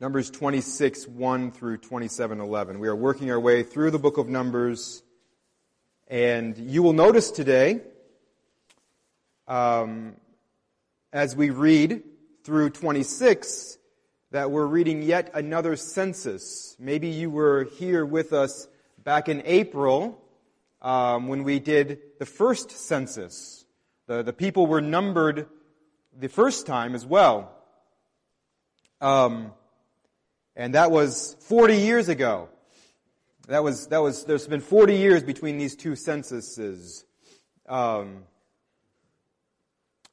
Numbers 26, 1 through 27, 11. We are working our way through the book of Numbers, and you will notice today, um, as we read through 26, that we're reading yet another census. Maybe you were here with us back in April um, when we did the first census. The, the people were numbered the first time as well. Um, and that was 40 years ago. That was, that was, there's been 40 years between these two censuses. Um,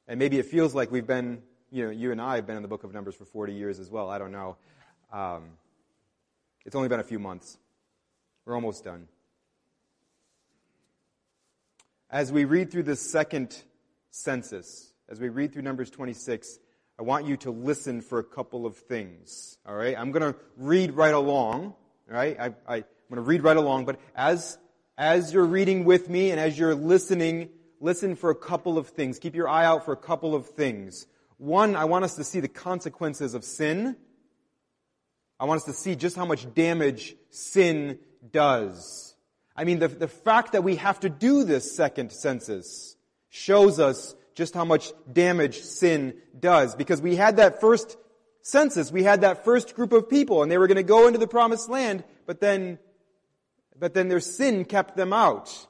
and maybe it feels like we've been, you know, you and I have been in the book of Numbers for 40 years as well. I don't know. Um, it's only been a few months. We're almost done. As we read through the second census, as we read through Numbers 26, I want you to listen for a couple of things. All right? I'm going to read right along. All right? I, I, I'm going to read right along, but as, as you're reading with me and as you're listening, listen for a couple of things. Keep your eye out for a couple of things. One, I want us to see the consequences of sin. I want us to see just how much damage sin does. I mean, the, the fact that we have to do this second census shows us just how much damage sin does. Because we had that first census, we had that first group of people, and they were going to go into the promised land, but then, but then their sin kept them out.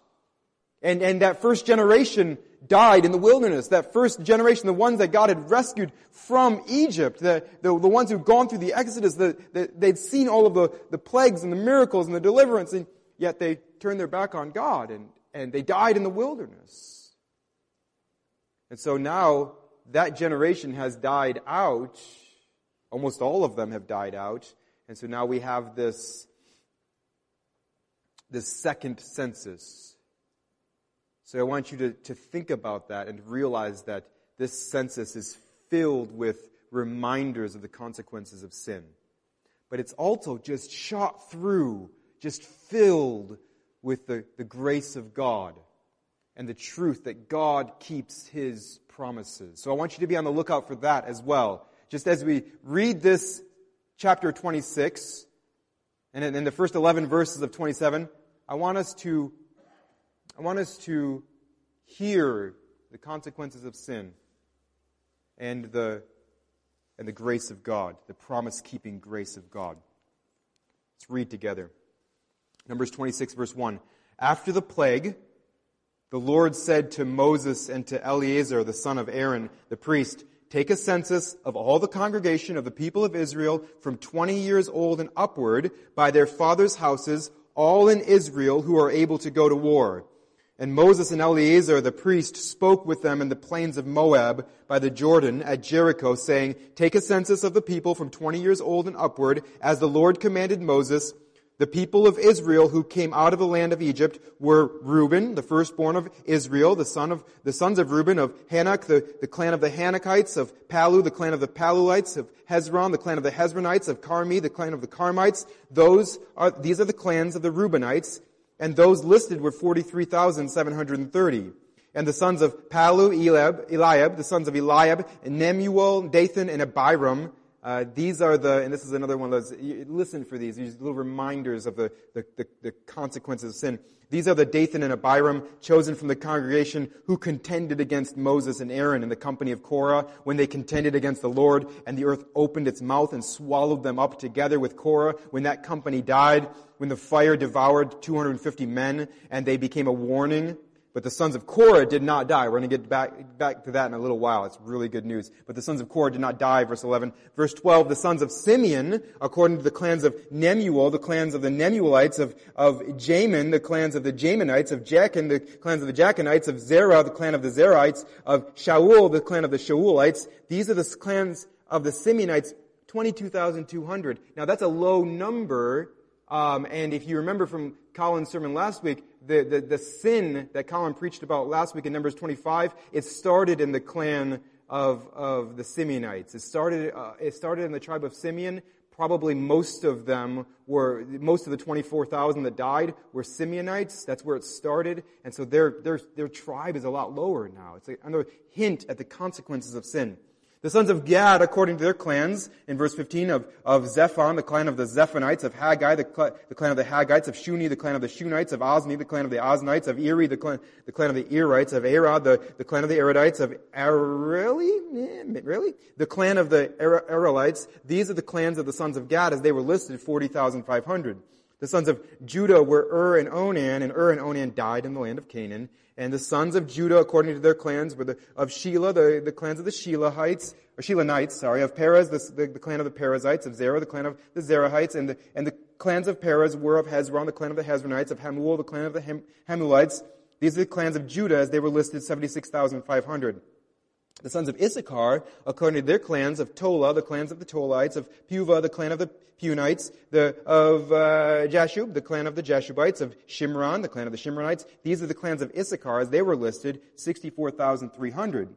And, and that first generation died in the wilderness. That first generation, the ones that God had rescued from Egypt, the, the, the ones who'd gone through the Exodus, the, the, they'd seen all of the, the plagues and the miracles and the deliverance, and yet they turned their back on God and, and they died in the wilderness. And so now that generation has died out. Almost all of them have died out. And so now we have this, this second census. So I want you to, to think about that and realize that this census is filled with reminders of the consequences of sin. But it's also just shot through, just filled with the, the grace of God and the truth that God keeps His promises. So I want you to be on the lookout for that as well. Just as we read this chapter 26, and in the first 11 verses of 27, I want us to, I want us to hear the consequences of sin and the, and the grace of God, the promise keeping grace of God. Let's read together. Numbers 26 verse 1. After the plague, the Lord said to Moses and to Eleazar, the son of Aaron, the priest, Take a census of all the congregation of the people of Israel from 20 years old and upward by their fathers' houses, all in Israel who are able to go to war. And Moses and Eleazar the priest spoke with them in the plains of Moab by the Jordan at Jericho, saying, Take a census of the people from 20 years old and upward, as the Lord commanded Moses, the people of Israel who came out of the land of Egypt were Reuben, the firstborn of Israel, the son of, the sons of Reuben, of Hanoch, the, the clan of the Hanochites, of Palu, the clan of the Paluites, of Hezron, the clan of the Hezronites, of Carmi, the clan of the Carmites. Those are, these are the clans of the Reubenites, and those listed were 43,730. And the sons of Palu, Eliab, Eliab, the sons of Eliab, and Nemuel, Dathan, and Abiram, uh, these are the, and this is another one of those, listen for these, these little reminders of the, the, the, the consequences of sin. These are the Dathan and Abiram, chosen from the congregation, who contended against Moses and Aaron in the company of Korah, when they contended against the Lord, and the earth opened its mouth and swallowed them up together with Korah. When that company died, when the fire devoured 250 men, and they became a warning but the sons of Korah did not die. We're going to get back, back to that in a little while. It's really good news. But the sons of Korah did not die, verse 11. Verse 12, the sons of Simeon, according to the clans of Nemuel, the clans of the Nemuelites, of, of Jamin, the clans of the Jaminites, of Jachin, the clans of the Jachinites, of Zerah, the clan of the Zerahites, of Shaul, the clan of the Shaulites. These are the clans of the Simeonites, 22,200. Now that's a low number, um, and if you remember from Colin's sermon last week, the, the, the sin that Colin preached about last week in Numbers 25, it started in the clan of, of the Simeonites. It started, uh, it started in the tribe of Simeon. Probably most of them were, most of the 24,000 that died were Simeonites. That's where it started. And so their, their, their tribe is a lot lower now. It's another hint at the consequences of sin. The sons of Gad, according to their clans, in verse 15 of, of Zephon, the clan of the Zephonites, of Haggai, the, cl- the clan of the Haggites, of Shuni, the clan of the Shunites, of Ozni, the clan of the Oznites, of Eri, the clan, the clan of the Erites, of Arod, the, the clan of the Arodites, of Areli, eh, really? The clan of the Arelites. These are the clans of the sons of Gad as they were listed, 40,500. The sons of Judah were Ur and Onan, and Ur and Onan died in the land of Canaan. And the sons of Judah, according to their clans, were the, of Shelah, the, the clans of the Shelahites, or Shelanites, sorry, of Perez, the, the, clan of the Perezites, of Zerah, the clan of the Zerahites, and the, and the clans of Perez were of Hezron, the clan of the Hezronites, of Hamul, the clan of the Ham, Hamulites. These are the clans of Judah as they were listed 76,500. The sons of Issachar, according to their clans, of Tola, the clans of the Tolites, of Puvah, the clan of the Punites, the, of uh, Jashub, the clan of the Jashubites, of Shimron, the clan of the Shimronites. These are the clans of Issachar as they were listed, 64,300.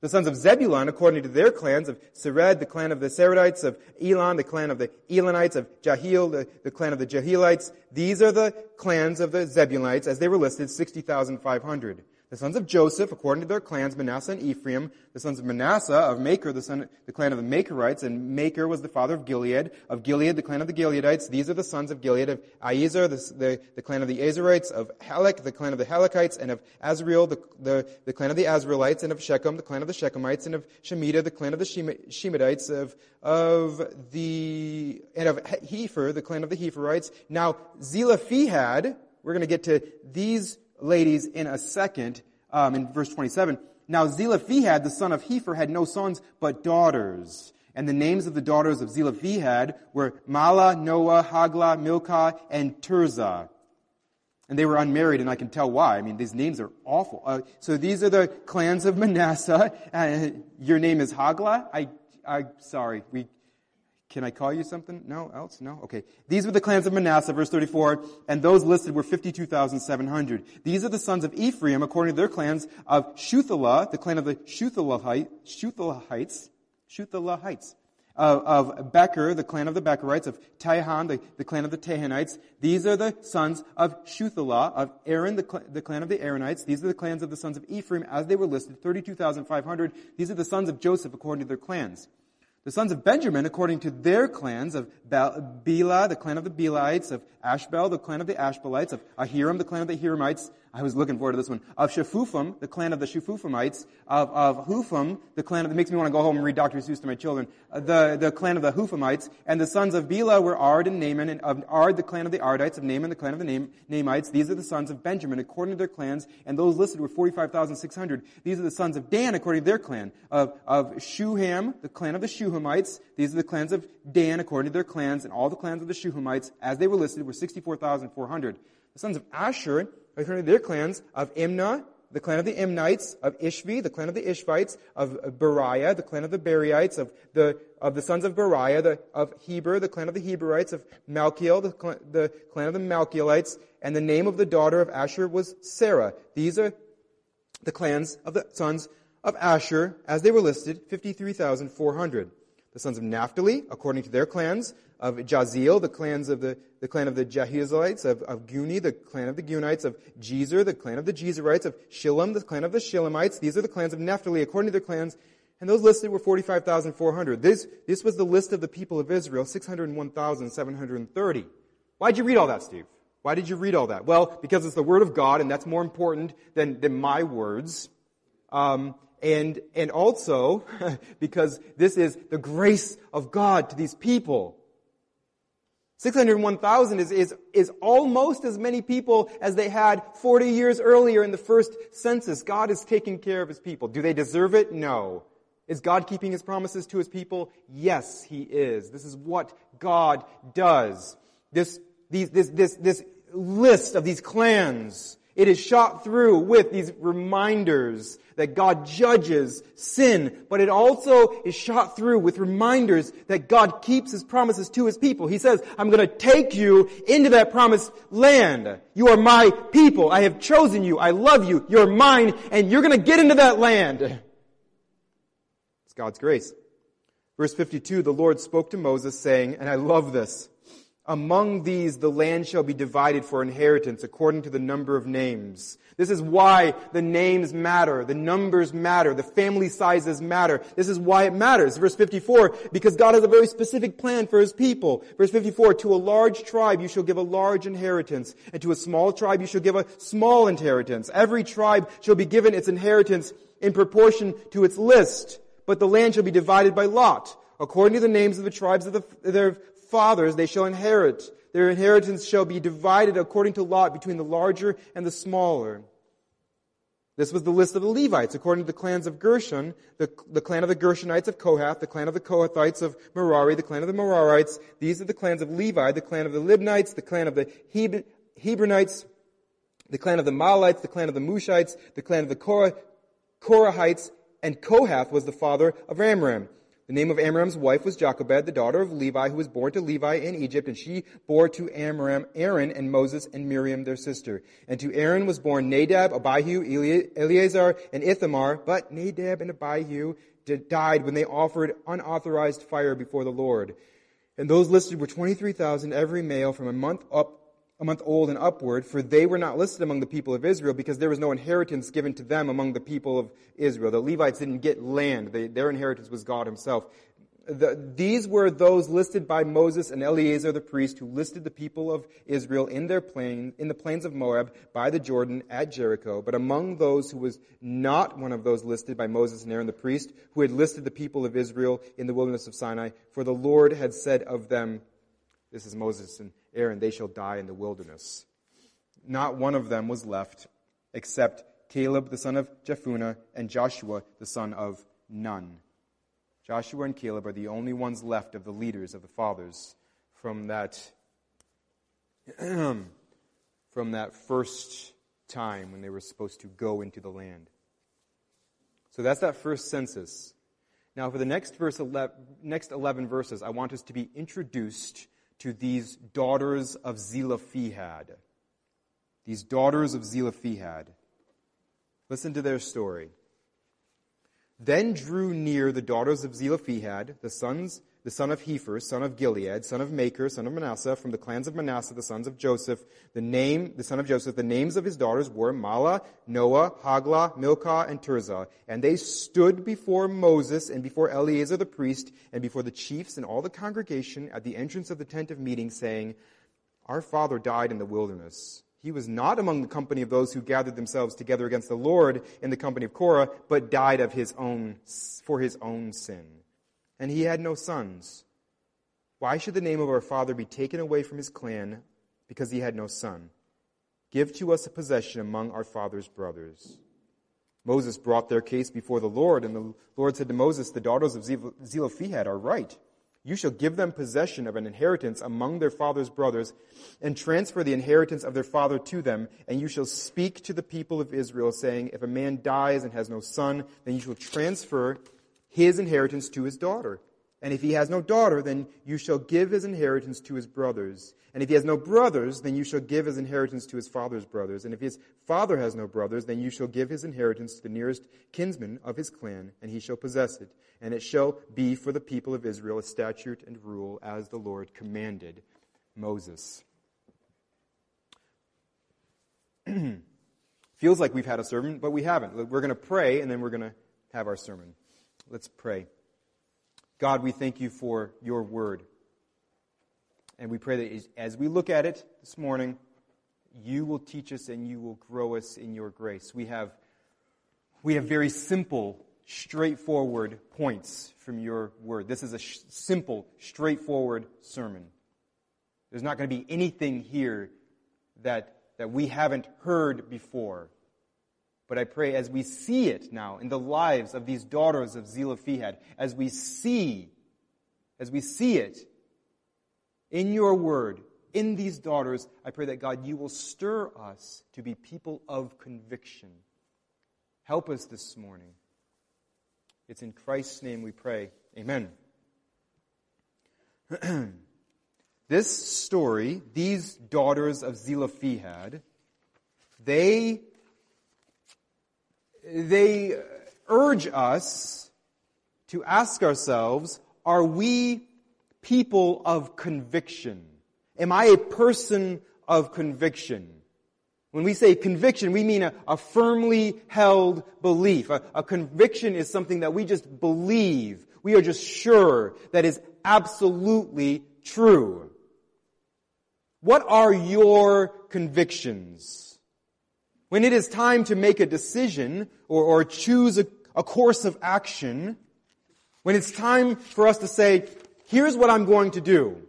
The sons of Zebulun, according to their clans, of Sered, the clan of the Seredites, of Elon, the clan of the Elonites, of Jahil, the, the clan of the Jahilites. These are the clans of the Zebulunites, as they were listed, 60,500. The sons of Joseph, according to their clans, Manasseh and Ephraim. The sons of Manasseh, of Machir, the son, the clan of the Machirites, and Machir was the father of Gilead. Of Gilead, the clan of the Gileadites. These are the sons of Gilead. Of Aiezer, the, the, the clan of the Azarites. Of Helek, the clan of the Helekites. And of Asriel, the, the, the clan of the Asrielites. And of Shechem, the clan of the Shechemites. And of Shemida, the clan of the Shemitites. Of, of the, and of Hepher, the clan of the Hepherites. Now, Zelophehad, we're going to get to these ladies in a second, um, in verse 27. Now Zelophehad, the son of Hepher, had no sons, but daughters. And the names of the daughters of Zelophehad were Mahlah, Noah, Hoglah, Milcah, and Tirzah. And they were unmarried, and I can tell why. I mean, these names are awful. Uh, so these are the clans of Manasseh. Uh, your name is Hoglah? I, I, sorry, we can I call you something? No? Else? No? Okay. These were the clans of Manasseh, verse 34, and those listed were 52,700. These are the sons of Ephraim, according to their clans, of Shuthelah, the clan of the Shuthelahites, Shuthelahites, of, of Becher, the clan of the Becherites, of Tahan, the, the clan of the Tahanites. These are the sons of Shuthelah, of Eran, the, cl- the clan of the Eranites. These are the clans of the sons of Ephraim, as they were listed, 32,500. These are the sons of Joseph, according to their clans. The sons of Benjamin, according to their clans, of Bela, the clan of the Belites, of Ashbel, the clan of the Ashbelites, of Ahiram, the clan of the Hiramites, I was looking forward to this one, of Shephupham, the clan of the Shephuphamites, of, of Hupham, the clan of, it makes me want to go home and read Dr. Seuss to my children, the, the clan of the Huphamites, and the sons of Bela were Ard and Naaman, and of Ard, the clan of the Ardites, of Naaman, the clan of the Naam, Naamites. These are the sons of Benjamin, according to their clans, and those listed were 45,600. These are the sons of Dan, according to their clan, of, of Shuham, the clan of the Shuhamites. These are the clans of Dan, according to their clans, and all the clans of the Shuhamites, as they were listed, were 64,400. The sons of Asher, according to their clans, of Imnah, the clan of the Imnites, of Ishvi, the clan of the Ishvites, of Beriah, the clan of the Beriites, of the, of the sons of Beriah, the, of Heber, the clan of the Heberites, of Malchiel, the, clan, the clan of the Malchielites, and the name of the daughter of Asher was Serah. These are the clans of the sons of Asher, as they were listed, 53,400. The sons of Naphtali, according to their clans, of Jahzeel, the clans of the, the clan of the Jahzeelites, of, of Guni, the clan of the Gunites, of Jezer, the clan of the Jezerites, of Shillem, the clan of the Shillemites. These are the clans of Naphtali according to their clans. And those listed were 45,400. This, this was the list of the people of Israel, 601,730. Why'd you read all that, Steve? Why did you read all that? Well, because it's the Word of God, and that's more important than, than my words. Um, and, and also because this is the grace of God to these people. 601,000 is, is, is almost as many people as they had 40 years earlier in the first census. God is taking care of His people. Do they deserve it? No. Is God keeping His promises to His people? Yes, He is. This is what God does. This, these, this, this, this list of these clans it is shot through with these reminders that God judges sin, but it also is shot through with reminders that God keeps His promises to His people. He says, I'm to take you into that promised land. You are my people. I have chosen you. I love you. You're mine, and you're to get into that land. It's God's grace. Verse 52, the Lord spoke to Moses saying, and I love this, Among these the land shall be divided for inheritance according to the number of names. This is why the names matter, the numbers matter, the family sizes matter. This is why it matters. Verse 54, because God has a very specific plan for His people. Verse 54, to a large tribe you shall give a large inheritance, and to a small tribe you shall give a small inheritance. Every tribe shall be given its inheritance in proportion to its list, but the land shall be divided by lot. According to the names of the tribes of the, their fathers they shall inherit. Their inheritance shall be divided according to lot between the larger and the smaller. This was the list of the Levites, according to the clans of Gershon, the, the clan of the Gershonites of Kohath, the clan of the Kohathites of Merari, the clan of the Merarites. These are the clans of Levi, the clan of the Libnites, the clan of the Heb- Hebronites, the clan of the Mahlites, the clan of the Mushites, the clan of the Korah, Korahites, and Kohath was the father of Amram. The name of Amram's wife was Jochebed, the daughter of Levi, who was born to Levi in Egypt, and she bore to Amram Aaron and Moses and Miriam their sister. And to Aaron was born Nadab, Abihu, Eleazar, and Ithamar, but Nadab and Abihu died when they offered unauthorized fire before the Lord. And those listed were 23,000 every male from a month up a month old and upward, for they were not listed among the people of Israel because there was no inheritance given to them among the people of Israel. The Levites didn't get land. They, their inheritance was God himself. The, these were those listed by Moses and Eleazar the priest who listed the people of Israel in their plain, in the plains of Moab by the Jordan at Jericho. But among those who was not one of those listed by Moses and Aaron the priest, who had listed the people of Israel in the wilderness of Sinai, for the Lord had said of them, this is Moses and Aaron, they shall die in the wilderness. Not one of them was left except Caleb the son of Jephunneh and Joshua the son of Nun. Joshua and Caleb are the only ones left of the leaders of the fathers from that from that first time when they were supposed to go into the land. So that's that first census. Now, for the next verse, 11, next 11 verses, I want us to be introduced to these daughters of Zelophehad. These daughters of Zelophehad. Listen to their story. Then drew near the daughters of Zelophehad, the sons the son of Hepher, son of Gilead, son of Machir, son of Manasseh, from the clans of Manasseh, the sons of Joseph, the name, the son of Joseph, the names of his daughters were Mahlah, Noah, Hoglah, Milcah, and Tirzah. And they stood before Moses and before Eleazar the priest and before the chiefs and all the congregation at the entrance of the tent of meeting, saying, Our father died in the wilderness. He was not among the company of those who gathered themselves together against the Lord in the company of Korah, but died of his own, for his own sin and he had no sons. Why should the name of our father be taken away from his clan because he had no son? Give to us a possession among our father's brothers. Moses brought their case before the Lord, and the Lord said to Moses, The daughters of Zelophehad are right. You shall give them possession of an inheritance among their father's brothers, and transfer the inheritance of their father to them, and you shall speak to the people of Israel, saying, If a man dies and has no son, then you shall transfer his inheritance to his daughter. And if he has no daughter, then you shall give his inheritance to his brothers. And if he has no brothers, then you shall give his inheritance to his father's brothers. And if his father has no brothers, then you shall give his inheritance to the nearest kinsman of his clan, and he shall possess it. And it shall be for the people of Israel a statute and rule as the Lord commanded Moses. Feels like we've had a sermon, but we haven't. We're going to pray, and then we're going to have our sermon. Let's pray. God, we thank you for your word. And we pray that as we look at it this morning, you will teach us and you will grow us in your grace. We have, we have very simple, straightforward points from your word. This is a sh- simple, straightforward sermon. There's not going to be anything here that, that we haven't heard before. But I pray as we see it now in the lives of these daughters of Zelophehad, as we see, as we see it in your word, in these daughters, I pray that God, you will stir us to be people of conviction. Help us this morning. It's in Christ's name we pray. Amen. this story, these daughters of Zelophehad, they they urge us to ask ourselves, are we people of conviction? Am I a person of conviction? When we say conviction, we mean a, a firmly held belief. A, a conviction is something that we just believe. We are just sure that is absolutely true. What are your convictions? When it is time to make a decision or, or choose a, a course of action, when it's time for us to say, here's what I'm going to do.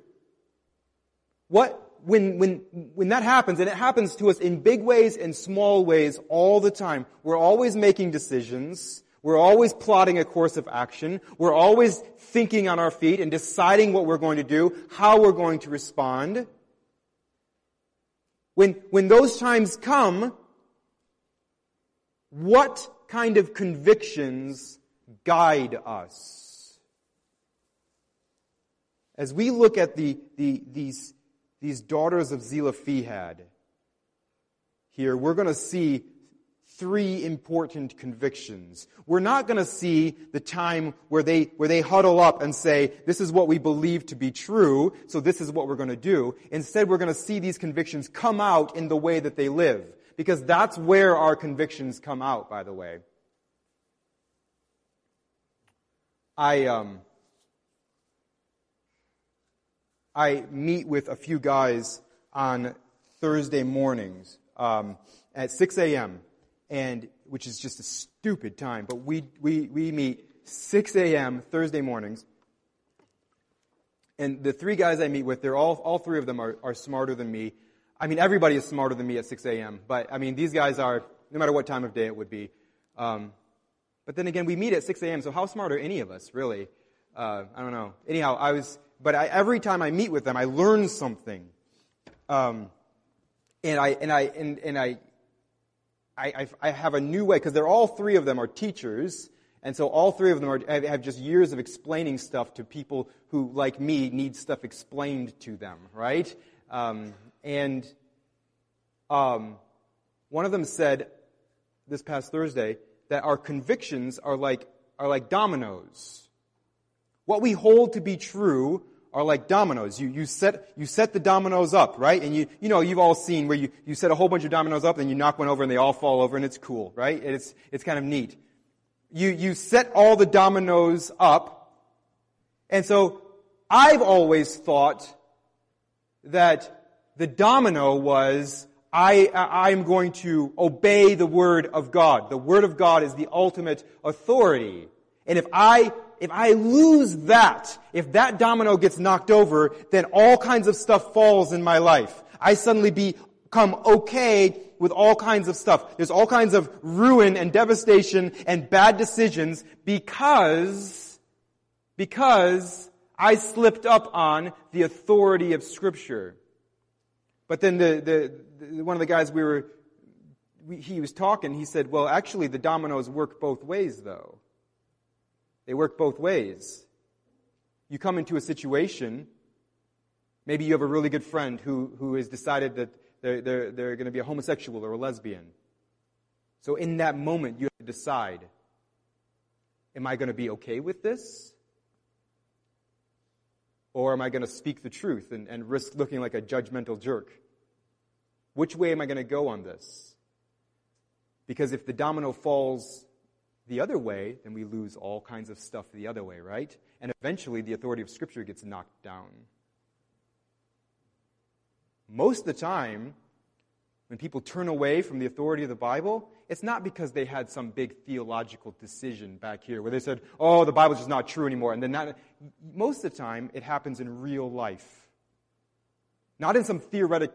What, when, when, when that happens, and it happens to us in big ways and small ways all the time, we're always making decisions. We're always plotting a course of action. We're always thinking on our feet and deciding what we're going to do, how we're going to respond. When, when those times come, what kind of convictions guide us? As we look at the, the, these, these daughters of Zelophehad here, we're going to see three important convictions. We're not going to see the time where they, where they huddle up and say, this is what we believe to be true, so this is what we're going to do. Instead, we're going to see these convictions come out in the way that they live. Because that's where our convictions come out, by the way. I, um, I meet with a few guys on Thursday mornings um, at 6 a.m and which is just a stupid time, but we, we, we meet 6 a.m. Thursday mornings. And the three guys I meet with, they're all, all three of them are, are smarter than me. I mean, everybody is smarter than me at 6 a.m., but I mean, these guys are, no matter what time of day it would be. Um, but then again, we meet at 6 a.m., so how smart are any of us, really? Uh, I don't know. Anyhow, I was, but I, every time I meet with them, I learn something. Um, and I, and I, and, and I, I, I, have a new way, because they're all three of them are teachers, and so all three of them are, have just years of explaining stuff to people who, like me, need stuff explained to them, right? Um, and um, one of them said this past Thursday that our convictions are like, are like dominoes. What we hold to be true are like dominoes. You, you set, you set the dominoes up, right? And you, you know, you've all seen where you, you set a whole bunch of dominoes up and you knock one over and they all fall over and it's cool, right? It's, it's kind of neat. You, you set all the dominoes up. And so I've always thought that the domino was I, I'm going to obey the Word of God. The Word of God is the ultimate authority. And if I if I lose that, if that domino gets knocked over, then all kinds of stuff falls in my life. I suddenly become okay with all kinds of stuff. There's all kinds of ruin and devastation and bad decisions because, because I slipped up on the authority of scripture. But then the, the, the one of the guys we were, we, he was talking, he said, well, actually the dominoes work both ways though. They work both ways. You come into a situation, maybe you have a really good friend who, who has decided that they're, they're, they're going to be a homosexual or a lesbian. So in that moment, you have to decide, am I going to be okay with this? Or am I going to speak the truth and, and risk looking like a judgmental jerk? Which way am I going to go on this? Because if the domino falls the other way, then we lose all kinds of stuff the other way, right? And eventually the authority of Scripture gets knocked down. Most of the time, when people turn away from the authority of the Bible, it's not because they had some big theological decision back here where they said, oh, the Bible's just not true anymore. And then not, most of the time, it happens in real life. Not in some theoretic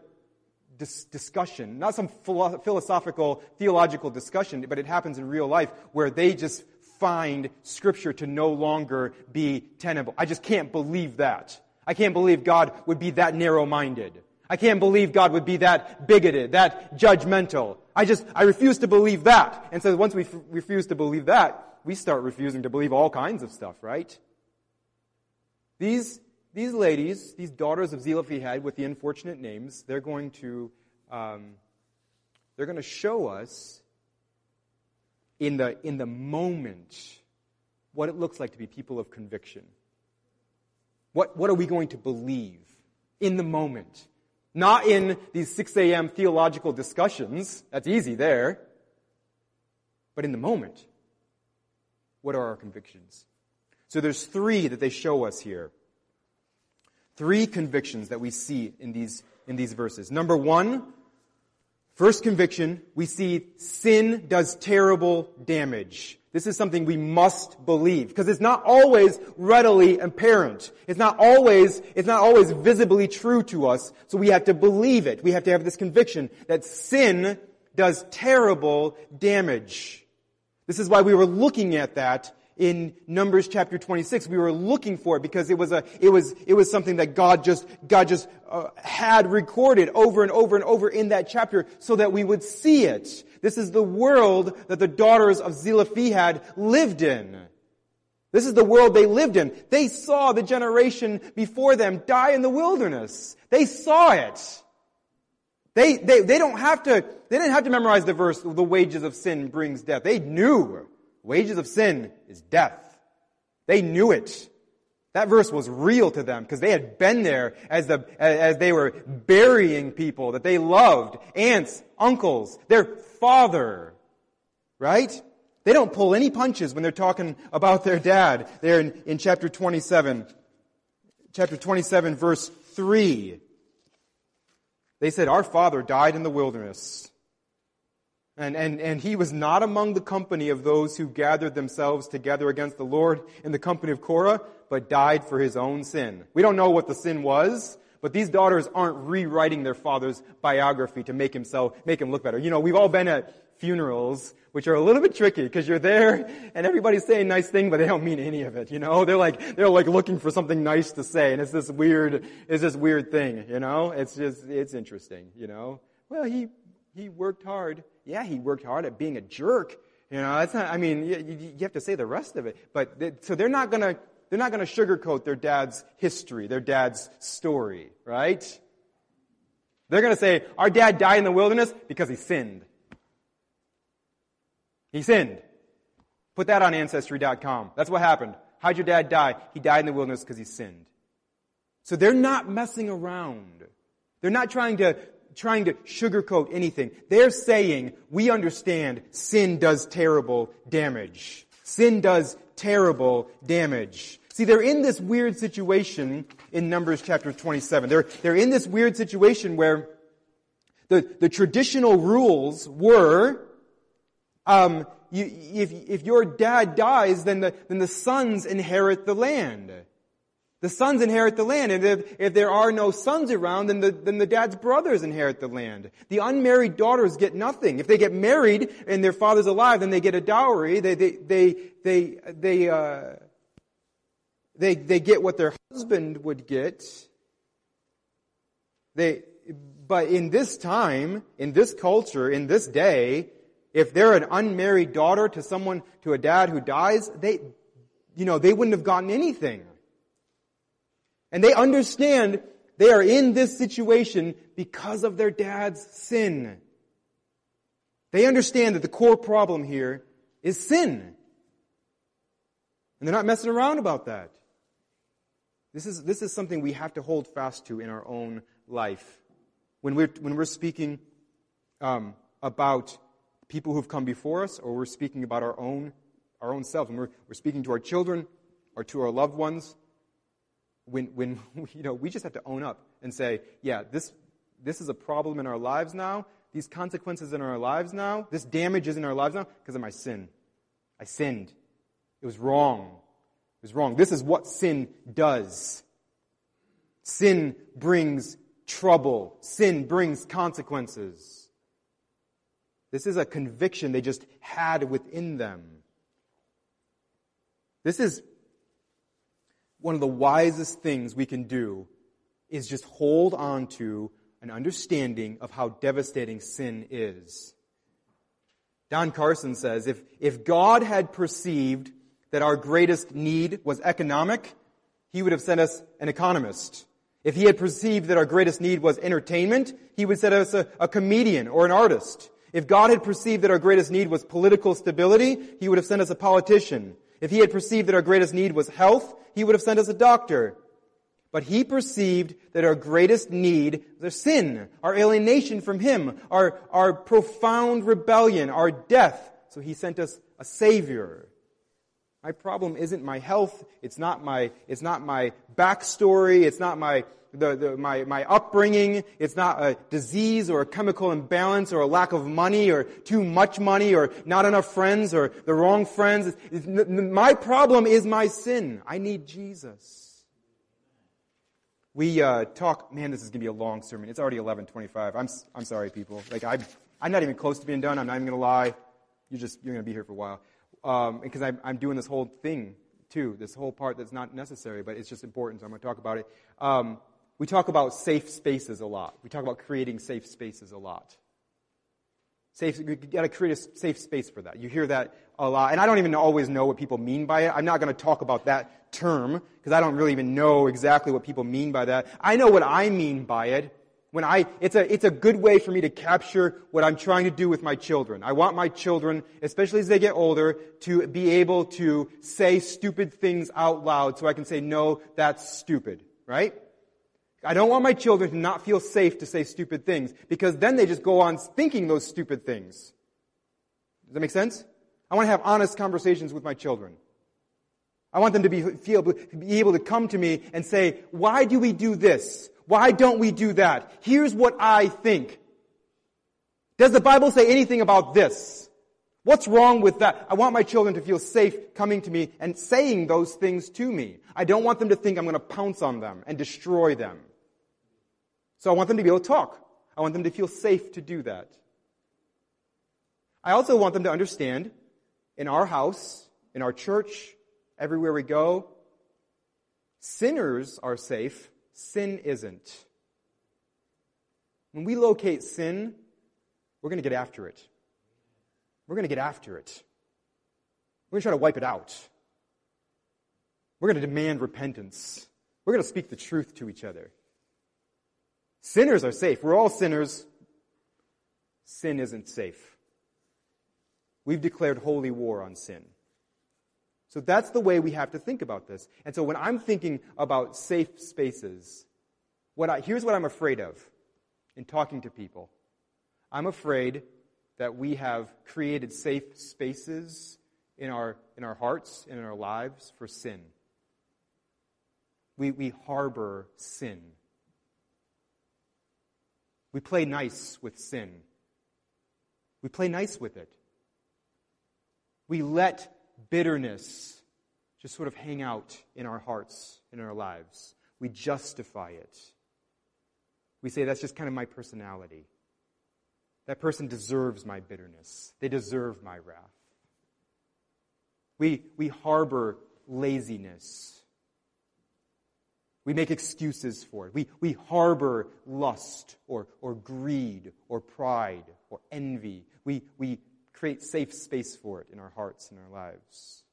dis- discussion, not some philo- philosophical, theological discussion, but it happens in real life where they just find Scripture to no longer be tenable. I just can't believe that. I can't believe God would be that narrow-minded. I can't believe God would be that bigoted, that judgmental. I just, I refuse to believe that. And so once we f- refuse to believe that, we start refusing to believe all kinds of stuff, right? These these ladies, these daughters of Zelophehad with the unfortunate names, they're going to, um, they're going to show us in the, in the moment what it looks like to be people of conviction. What, what are we going to believe? In the moment. Not in these 6 a.m. theological discussions. That's easy there. But in the moment. What are our convictions? So there's three that they show us here. Three convictions that we see in these, in these verses. Number one, first conviction, we see sin does terrible damage. This is something we must believe because it's not always readily apparent. It's not always, it's not always visibly true to us. So we have to believe it. We have to have this conviction that sin does terrible damage. This is why we were looking at that in Numbers chapter 26. We were looking for it because it was a, it was, it was something that God just, God just uh, had recorded over and over and over in that chapter so that we would see it. This is the world that the daughters of Zelophehad lived in. This is the world they lived in. They saw the generation before them die in the wilderness. They saw it. They, they, they don't have to, they didn't have to memorize the verse, the wages of sin brings death. They knew Wages of sin is death. They knew it. That verse was real to them because they had been there as the, as they were burying people that they loved, aunts, uncles, their father. Right? They don't pull any punches when they're talking about their dad there in, in chapter 27. Chapter 27 verse 3. They said, our father died in the wilderness. And, and, and he was not among the company of those who gathered themselves together against the Lord in the company of Korah, but died for his own sin. We don't know what the sin was, but these daughters aren't rewriting their father's biography to make himself, make him look better. You know, we've all been at funerals, which are a little bit tricky because you're there and everybody's saying nice thing, but they don't mean any of it. You know, they're like they're like looking for something nice to say, and it's this weird, it's this weird thing. You know, it's just it's interesting. You know, well he he worked hard yeah, he worked hard at being a jerk. You know, that's not, I mean, you, you have to say the rest of it. But, they, so they're not gonna, they're not gonna sugarcoat their dad's history, their dad's story, right? They're gonna say, our dad died in the wilderness because he sinned. He sinned. Put that on Ancestry.com. That's what happened. How'd your dad die? He died in the wilderness because he sinned. So they're not messing around. They're not trying to trying to sugarcoat anything. They're saying, we understand sin does terrible damage. Sin does terrible damage. See, they're in this weird situation in Numbers chapter 27. They're, they're in this weird situation where the, the traditional rules were, um, you, if, if your dad dies, then the, then the sons inherit the land. The sons inherit the land. And if, if there are no sons around, then the, then the dad's brothers inherit the land. The unmarried daughters get nothing. If they get married and their father's alive, then they get a dowry. They, they, they, they, they, uh, they, they get what their husband would get. They, but in this time, in this culture, in this day, if they're an unmarried daughter to someone, to a dad who dies, they, you know, they wouldn't have gotten anything. And they understand they are in this situation because of their dad's sin. They understand that the core problem here is sin. And they're not messing around about that. This is, this is something we have to hold fast to in our own life. When we're, when we're speaking um, about people who've come before us, or we're speaking about our own, our own selves, when we're, we're speaking to our children or to our loved ones, when, when you know, we just have to own up and say, yeah, this, this is a problem in our lives now. These consequences in our lives now. This damage is in our lives now because of my sin. I sinned. It was wrong. It was wrong. This is what sin does. Sin brings trouble. Sin brings consequences. This is a conviction they just had within them. This is one of the wisest things we can do is just hold on to an understanding of how devastating sin is. Don Carson says, if, if God had perceived that our greatest need was economic, he would have sent us an economist. If he had perceived that our greatest need was entertainment, he would send us a, a comedian or an artist. If God had perceived that our greatest need was political stability, he would have sent us a politician. If he had perceived that our greatest need was health, he would have sent us a doctor. But he perceived that our greatest need was sin, our alienation from him, our, our profound rebellion, our death. So he sent us a savior. My problem isn't my health. It's not my, it's not my backstory. It's not my, the, the, my, my upbringing. It's not a disease or a chemical imbalance or a lack of money or too much money or not enough friends or the wrong friends. It's, it's, my problem is my sin. I need Jesus. We uh, talk. Man, this is gonna be a long sermon. It's already 11:25. I'm I'm sorry, people. Like I'm I'm not even close to being done. I'm not even gonna lie. You're just you're gonna be here for a while um, because I'm I'm doing this whole thing too. This whole part that's not necessary, but it's just important. So I'm gonna talk about it. Um, we talk about safe spaces a lot. We talk about creating safe spaces a lot. Safe, you gotta create a safe space for that. You hear that a lot. And I don't even always know what people mean by it. I'm not gonna talk about that term, because I don't really even know exactly what people mean by that. I know what I mean by it. When I, it's a, it's a good way for me to capture what I'm trying to do with my children. I want my children, especially as they get older, to be able to say stupid things out loud so I can say, no, that's stupid. Right? I don't want my children to not feel safe to say stupid things because then they just go on thinking those stupid things. Does that make sense? I want to have honest conversations with my children. I want them to be, feel, be able to come to me and say, why do we do this? Why don't we do that? Here's what I think. Does the Bible say anything about this? What's wrong with that? I want my children to feel safe coming to me and saying those things to me. I don't want them to think I'm going to pounce on them and destroy them. So I want them to be able to talk. I want them to feel safe to do that. I also want them to understand in our house, in our church, everywhere we go, sinners are safe, sin isn't. When we locate sin, we're going to get after it. We're going to get after it. We're going to try to wipe it out. We're going to demand repentance. We're going to speak the truth to each other. Sinners are safe. We're all sinners. Sin isn't safe. We've declared holy war on sin. So that's the way we have to think about this. And so when I'm thinking about safe spaces, what I, here's what I'm afraid of in talking to people. I'm afraid that we have created safe spaces in our, in our hearts and in our lives for sin. We, we harbor sin. We play nice with sin. We play nice with it. We let bitterness just sort of hang out in our hearts, in our lives. We justify it. We say, that's just kind of my personality. That person deserves my bitterness. They deserve my wrath. We, we harbor laziness. We make excuses for it. We, we harbor lust or, or greed or pride or envy. We, we create safe space for it in our hearts and our lives.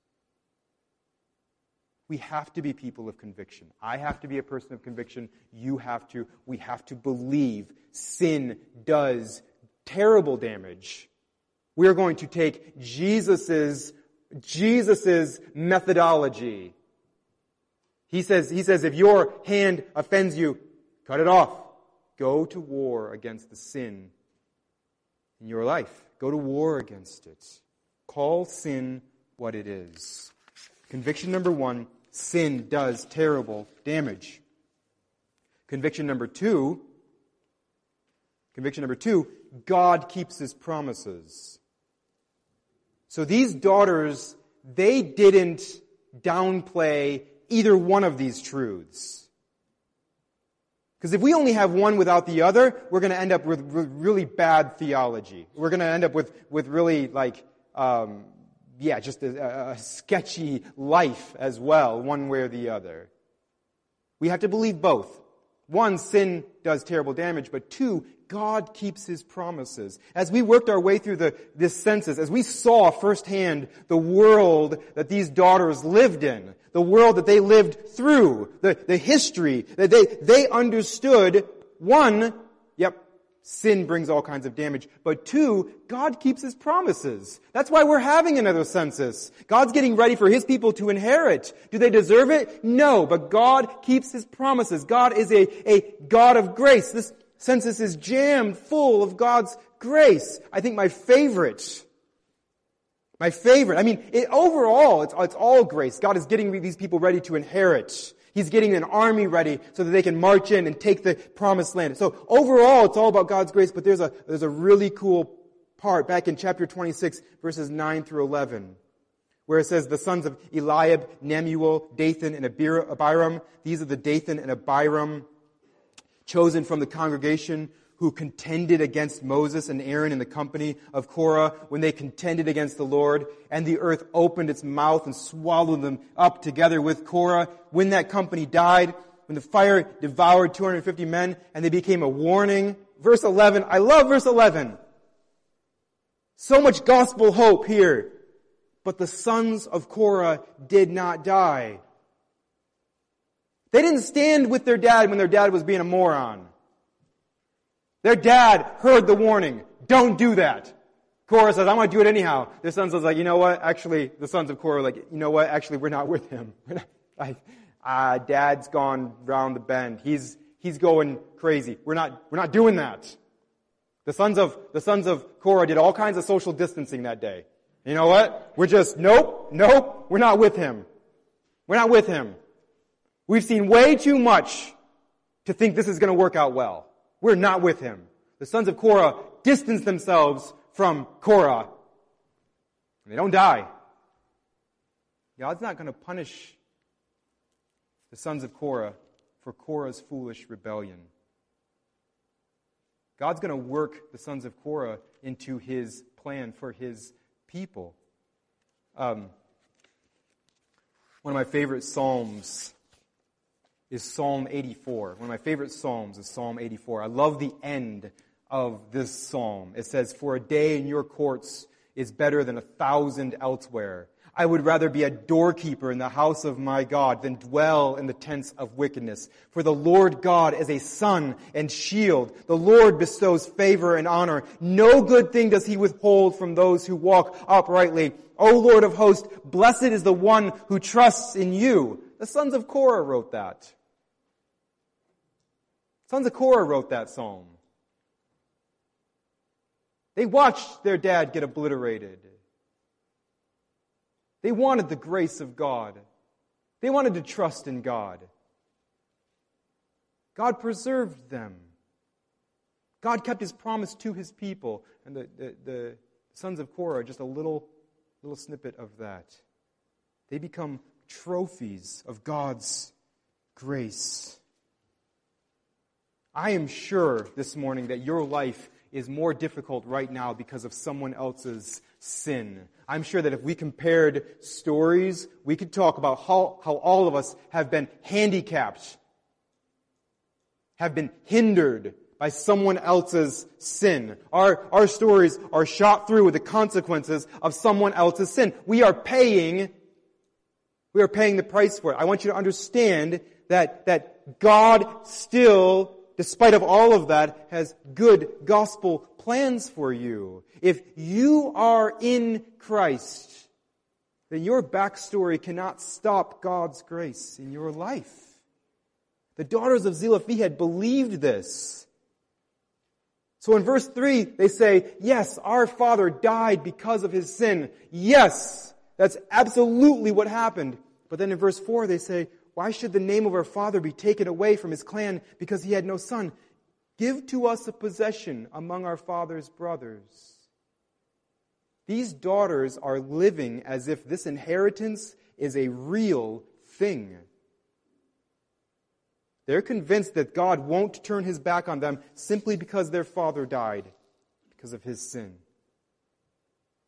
We have to be people of conviction. I have to be a person of conviction. You have to. We have to believe sin does terrible damage. We're going to take Jesus's, Jesus's methodology he says, he says, if your hand offends you, cut it off. Go to war against the sin in your life. Go to war against it. Call sin what it is. Conviction number one, sin does terrible damage. Conviction number two, conviction number two, God keeps his promises. So these daughters, they didn't downplay either one of these truths. Because if we only have one without the other, we're going to end up with, really bad theology. We're going to end up with, with really like, um, yeah, just a, a sketchy life as well, one way or the other. We have to believe both. One, sin does terrible damage, but two, God keeps His promises. As we worked our way through the, this census, as we saw firsthand the world that these daughters lived in, the world that they lived through, the, the history that they, they understood, one, sin brings all kinds of damage. But two, God keeps his promises. That's why we're having another census. God's getting ready for his people to inherit. Do they deserve it? No, but God keeps his promises. God is a, a God of grace. This census is jammed full of God's grace. I think my favorite my favorite. I mean, it, overall, it's, it's all grace. God is getting these people ready to inherit. He's getting an army ready so that they can march in and take the promised land. So overall, it's all about God's grace, but there's a, there's a really cool part back in chapter 26, verses 9 through 11, where it says, the sons of Eliab, Nemuel, Dathan, and Abiram. These are the Dathan and Abiram chosen from the congregation who contended against Moses and Aaron in the company of Korah when they contended against the Lord, and the earth opened its mouth and swallowed them up together with Korah. When that company died, when the fire devoured 250 men, and they became a warning. Verse 11, I love verse 11. So much gospel hope here. But the sons of Korah did not die. They didn't stand with their dad when their dad was being a moron. Their dad heard the warning. Don't do that. Korah says, I'm going to do it anyhow. Their son says, like, you know what? Actually, the sons of Korah are like, you know what? Actually, we're not with him. uh, dad's gone round the bend. He's, he's going crazy. We're not, we're not doing that. The sons of, the sons of Korah did all kinds of social distancing that day. You know what? We're just, nope, nope, we're not with him. We're not with him. We've seen way too much to think this is going to work out well. We're not with him. The sons of Korah distance themselves from Korah. And they don't die. God's not going to punish the sons of Korah for Korah's foolish rebellion. God's going to work the sons of Korah into his plan for his people. Um, one of my favorite Psalms is Psalm 84. One of my favorite Psalms is Psalm 84. I love the end of this Psalm. It says, For a day in your courts is better than a thousand elsewhere. I would rather be a doorkeeper in the house of my God than dwell in the tents of wickedness. For the Lord God is a sun and shield. The Lord bestows favor and honor. No good thing does he withhold from those who walk uprightly. O Lord of hosts, blessed is the one who trusts in you. The sons of Korah wrote that. Sons of Korah wrote that psalm. They watched their dad get obliterated. They wanted the grace of God. They wanted to trust in God. God preserved them. God kept his promise to his people. And the, the, the sons of Korah are just a little, little snippet of that. They become trophies of God's grace. I am sure this morning that your life is more difficult right now because of someone else's sin. I'm sure that if we compared stories, we could talk about how, how all of us have been handicapped, have been hindered by someone else's sin. Our, our stories are shot through with the consequences of someone else's sin. We are paying, we are paying the price for it. I want you to understand that, that God still despite of all of that, has good gospel plans for you. If you are in Christ, then your backstory cannot stop God's grace in your life. The daughters of Zelophehad believed this. So in verse 3, they say, yes, our father died because of his sin. Yes, that's absolutely what happened. But then in verse 4, they say, why should the name of our father be taken away from his clan because he had no son? Give to us a possession among our father's brothers. These daughters are living as if this inheritance is a real thing. They're convinced that God won't turn his back on them simply because their father died because of his sin.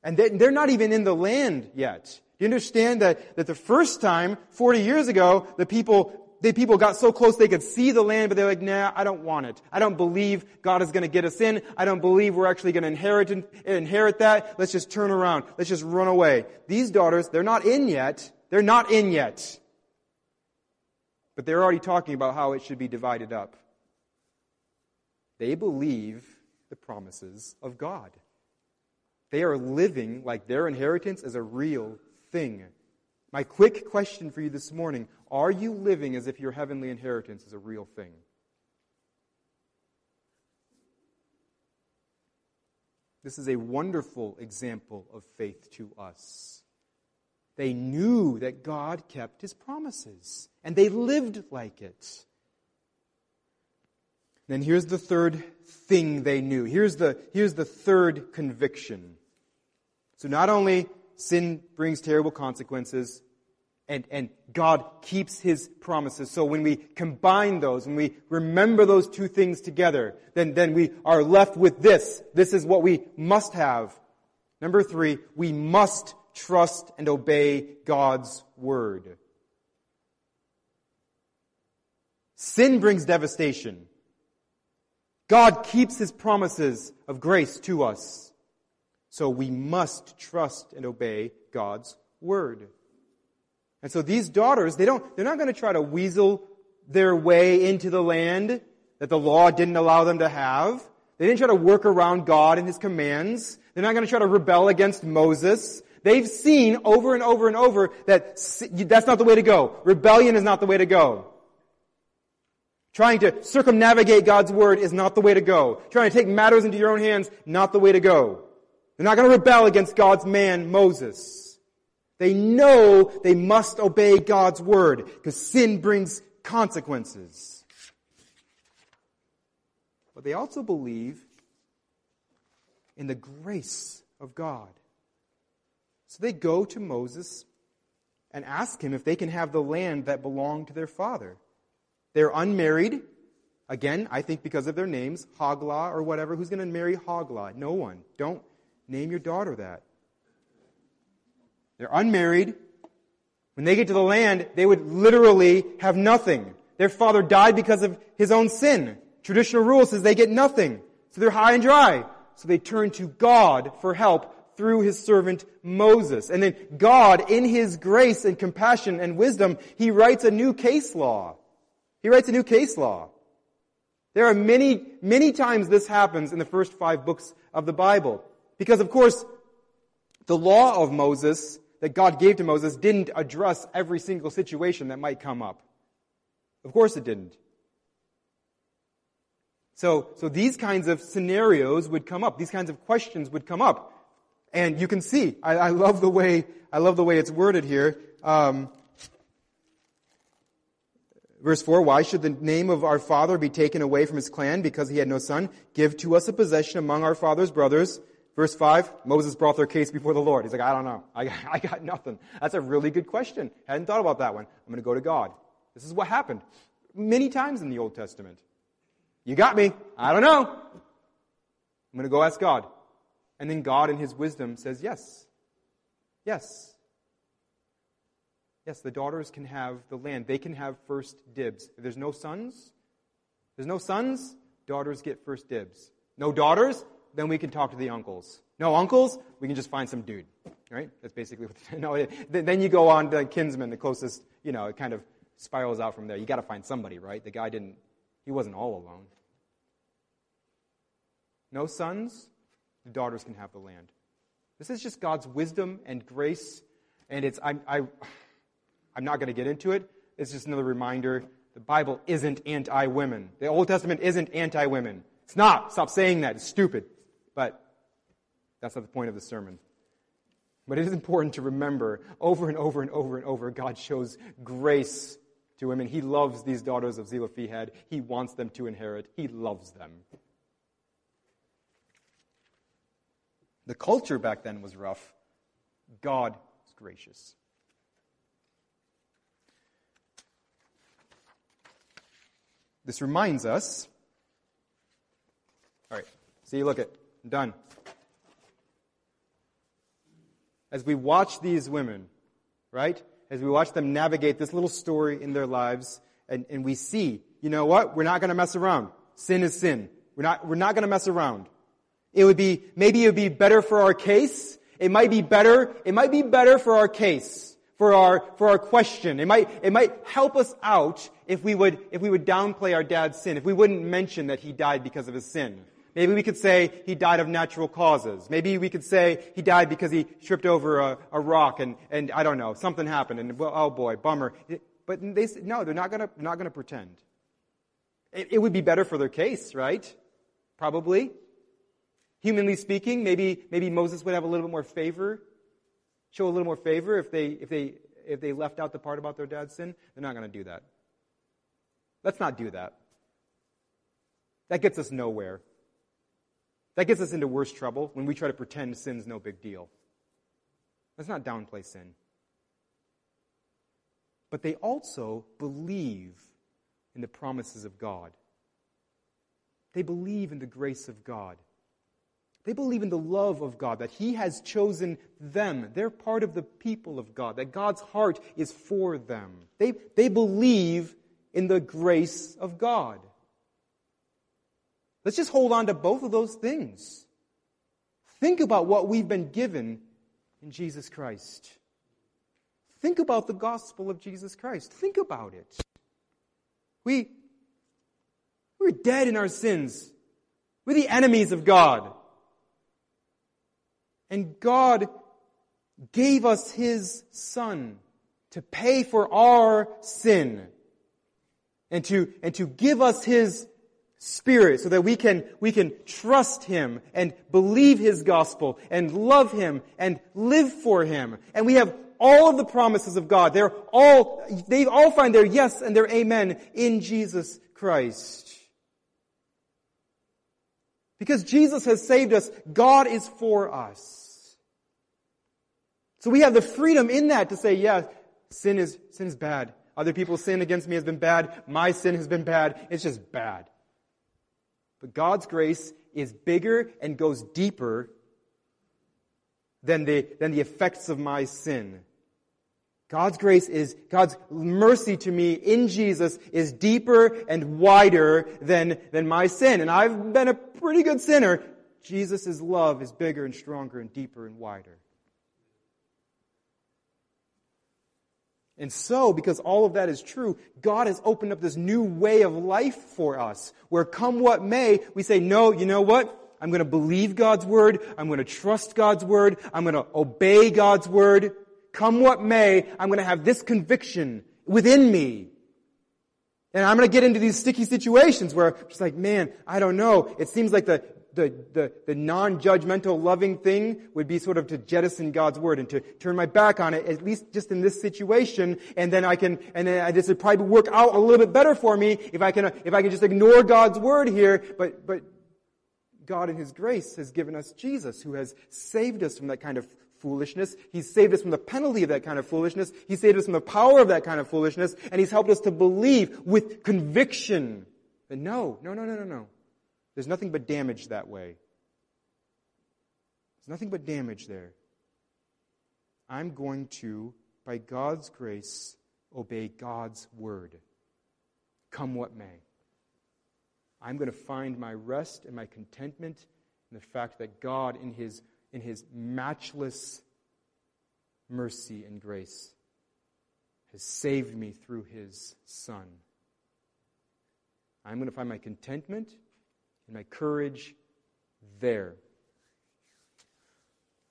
And they're not even in the land yet. Do you understand that, that the first time, 40 years ago, the people, the people got so close they could see the land, but they're like, nah, I don't want it. I don't believe God is going to get us in. I don't believe we're actually going to inherit, inherit that. Let's just turn around. Let's just run away. These daughters, they're not in yet. They're not in yet. But they're already talking about how it should be divided up. They believe the promises of God. They are living like their inheritance is a real thing. My quick question for you this morning are you living as if your heavenly inheritance is a real thing? This is a wonderful example of faith to us. They knew that God kept his promises, and they lived like it. Then here's the third thing they knew. Here's the, here's the third conviction. So not only sin brings terrible consequences, and, and God keeps His promises. So when we combine those, when we remember those two things together, then, then we are left with this. This is what we must have. Number three, we must trust and obey God's Word. Sin brings devastation. God keeps His promises of grace to us. So we must trust and obey God's Word. And so these daughters, they don't, they're not going to try to weasel their way into the land that the law didn't allow them to have. They didn't try to work around God and His commands. They're not going to try to rebel against Moses. They've seen over and over and over that that's not the way to go. Rebellion is not the way to go. Trying to circumnavigate God's word is not the way to go. Trying to take matters into your own hands, not the way to go. They're not going to rebel against God's man, Moses. They know they must obey God's word because sin brings consequences. But they also believe in the grace of God. So they go to Moses and ask him if they can have the land that belonged to their father. They're unmarried. Again, I think because of their names, Hoglah or whatever. Who's going to marry Hoglah? No one. Don't name your daughter that. They're unmarried. When they get to the land, they would literally have nothing. Their father died because of his own sin. Traditional rule says they get nothing. So they're high and dry. So they turn to God for help through his servant Moses. And then God, in his grace and compassion and wisdom, he writes a new case law. He writes a new case law. There are many, many times this happens in the first five books of the Bible. Because of course, the law of Moses that God gave to Moses didn't address every single situation that might come up. Of course it didn't. So, so these kinds of scenarios would come up. These kinds of questions would come up. And you can see, I, I love the way, I love the way it's worded here. Um, verse 4, why should the name of our father be taken away from his clan because he had no son? Give to us a possession among our father's brothers Verse 5, Moses brought their case before the Lord. He's like, I don't know. I, I got nothing. That's a really good question. Hadn't thought about that one. I'm going to go to God. This is what happened many times in the Old Testament. You got me. I don't know. I'm going to go ask God. And then God, in His wisdom, says, Yes. Yes. Yes, the daughters can have the land. They can have first dibs. If there's no sons, there's no sons, daughters get first dibs. No daughters, then we can talk to the uncles. No uncles, we can just find some dude. Right? That's basically what. No, then you go on to kinsman, the closest. You know, it kind of spirals out from there. You got to find somebody, right? The guy didn't. He wasn't all alone. No sons, the daughters can have the land. This is just God's wisdom and grace, and it's. I, I, I'm not going to get into it. It's just another reminder. The Bible isn't anti-women. The Old Testament isn't anti-women. It's not. Stop saying that. It's stupid. But that's not the point of the sermon. But it is important to remember over and over and over and over, God shows grace to women. He loves these daughters of Zelophehad. He wants them to inherit. He loves them. The culture back then was rough. God is gracious. This reminds us. All right, see, look at Done. As we watch these women, right? As we watch them navigate this little story in their lives, and, and we see, you know what? We're not going to mess around. Sin is sin. We're not, we're not going to mess around. It would be, maybe it would be better for our case. It might be better, it might be better for our case, for our, for our question. It might, it might help us out if we would, if we would downplay our dad's sin, if we wouldn't mention that he died because of his sin. Maybe we could say he died of natural causes. Maybe we could say he died because he tripped over a, a rock and, and I don't know, something happened and well, oh boy, bummer. But they, no, they're not gonna, not gonna pretend. It, it would be better for their case, right? Probably. Humanly speaking, maybe, maybe Moses would have a little bit more favor, show a little more favor if they, if they, if they left out the part about their dad's sin. They're not gonna do that. Let's not do that. That gets us nowhere. That gets us into worse trouble when we try to pretend sin's no big deal. Let's not downplay sin. But they also believe in the promises of God. They believe in the grace of God. They believe in the love of God, that He has chosen them. They're part of the people of God, that God's heart is for them. They, they believe in the grace of God. Let's just hold on to both of those things. Think about what we've been given in Jesus Christ. Think about the gospel of Jesus Christ. Think about it. We, we're dead in our sins. We're the enemies of God. And God gave us His Son to pay for our sin and to, and to give us His Spirit so that we can, we can trust Him and believe His gospel and love Him and live for Him. And we have all of the promises of God. They're all, they all find their yes and their amen in Jesus Christ. Because Jesus has saved us, God is for us. So we have the freedom in that to say, yeah, sin is, sin is bad. Other people's sin against me has been bad. My sin has been bad. It's just bad. But God's grace is bigger and goes deeper than the, than the effects of my sin. God's grace is, God's mercy to me in Jesus is deeper and wider than, than my sin. And I've been a pretty good sinner. Jesus' love is bigger and stronger and deeper and wider. And so, because all of that is true, God has opened up this new way of life for us, where come what may, we say, no, you know what? I'm to believe God's word. I'm to trust God's word. I'm to obey God's word. Come what may, I'm to have this conviction within me. And I'm to get into these sticky situations where it's like, man, I don't know. It seems like the, the, the, the non-judgmental loving thing would be sort of to jettison God's word and to turn my back on it, at least just in this situation, and then I can, and then this would probably work out a little bit better for me if I can, if I can just ignore God's word here, but, but God in His grace has given us Jesus, who has saved us from that kind of foolishness. He's saved us from the penalty of that kind of foolishness. He saved us from the power of that kind of foolishness, and He's helped us to believe with conviction that no, no, no, no, no, no. There's nothing but damage that way. There's nothing but damage there. I'm going to, by God's grace, obey God's word, come what may. I'm going to find my rest and my contentment in the fact that God, in His, in His matchless mercy and grace, has saved me through His Son. I'm going to find my contentment and my courage there.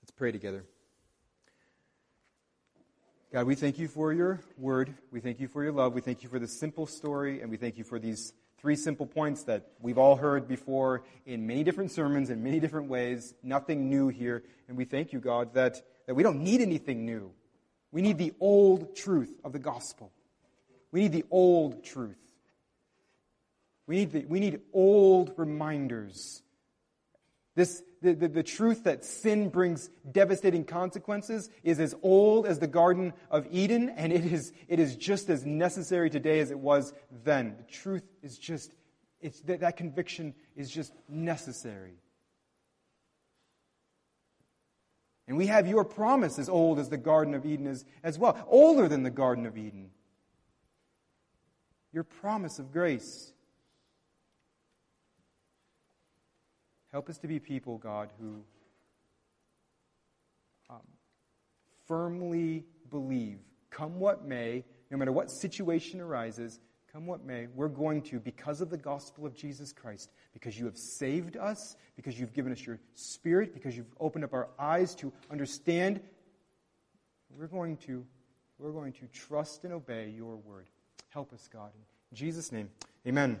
Let's pray together. God, we thank you for your word. We thank you for your love. We thank you for the simple story, and we thank you for these three simple points that we've all heard before in many different sermons in many different ways. Nothing new here. And we thank you, God, that, that we don't need anything new. We need the old truth of the gospel. We need the old truth. We need, the, we need old reminders. This, the, the, the, truth that sin brings devastating consequences is as old as the Garden of Eden, and it is, it is just as necessary today as it was then. The truth is just, it's, that, that conviction is just necessary. And we have your promise as old as the Garden of Eden is as well, older than the Garden of Eden. Your promise of grace. Help us to be people, God, who um, firmly believe, come what may, no matter what situation arises, come what may, we're going to, because of the gospel of Jesus Christ, because you have saved us, because you've given us your spirit, because you've opened up our eyes to understand, we're going to, we're going to trust and obey your word. Help us, God. In Jesus' name, amen.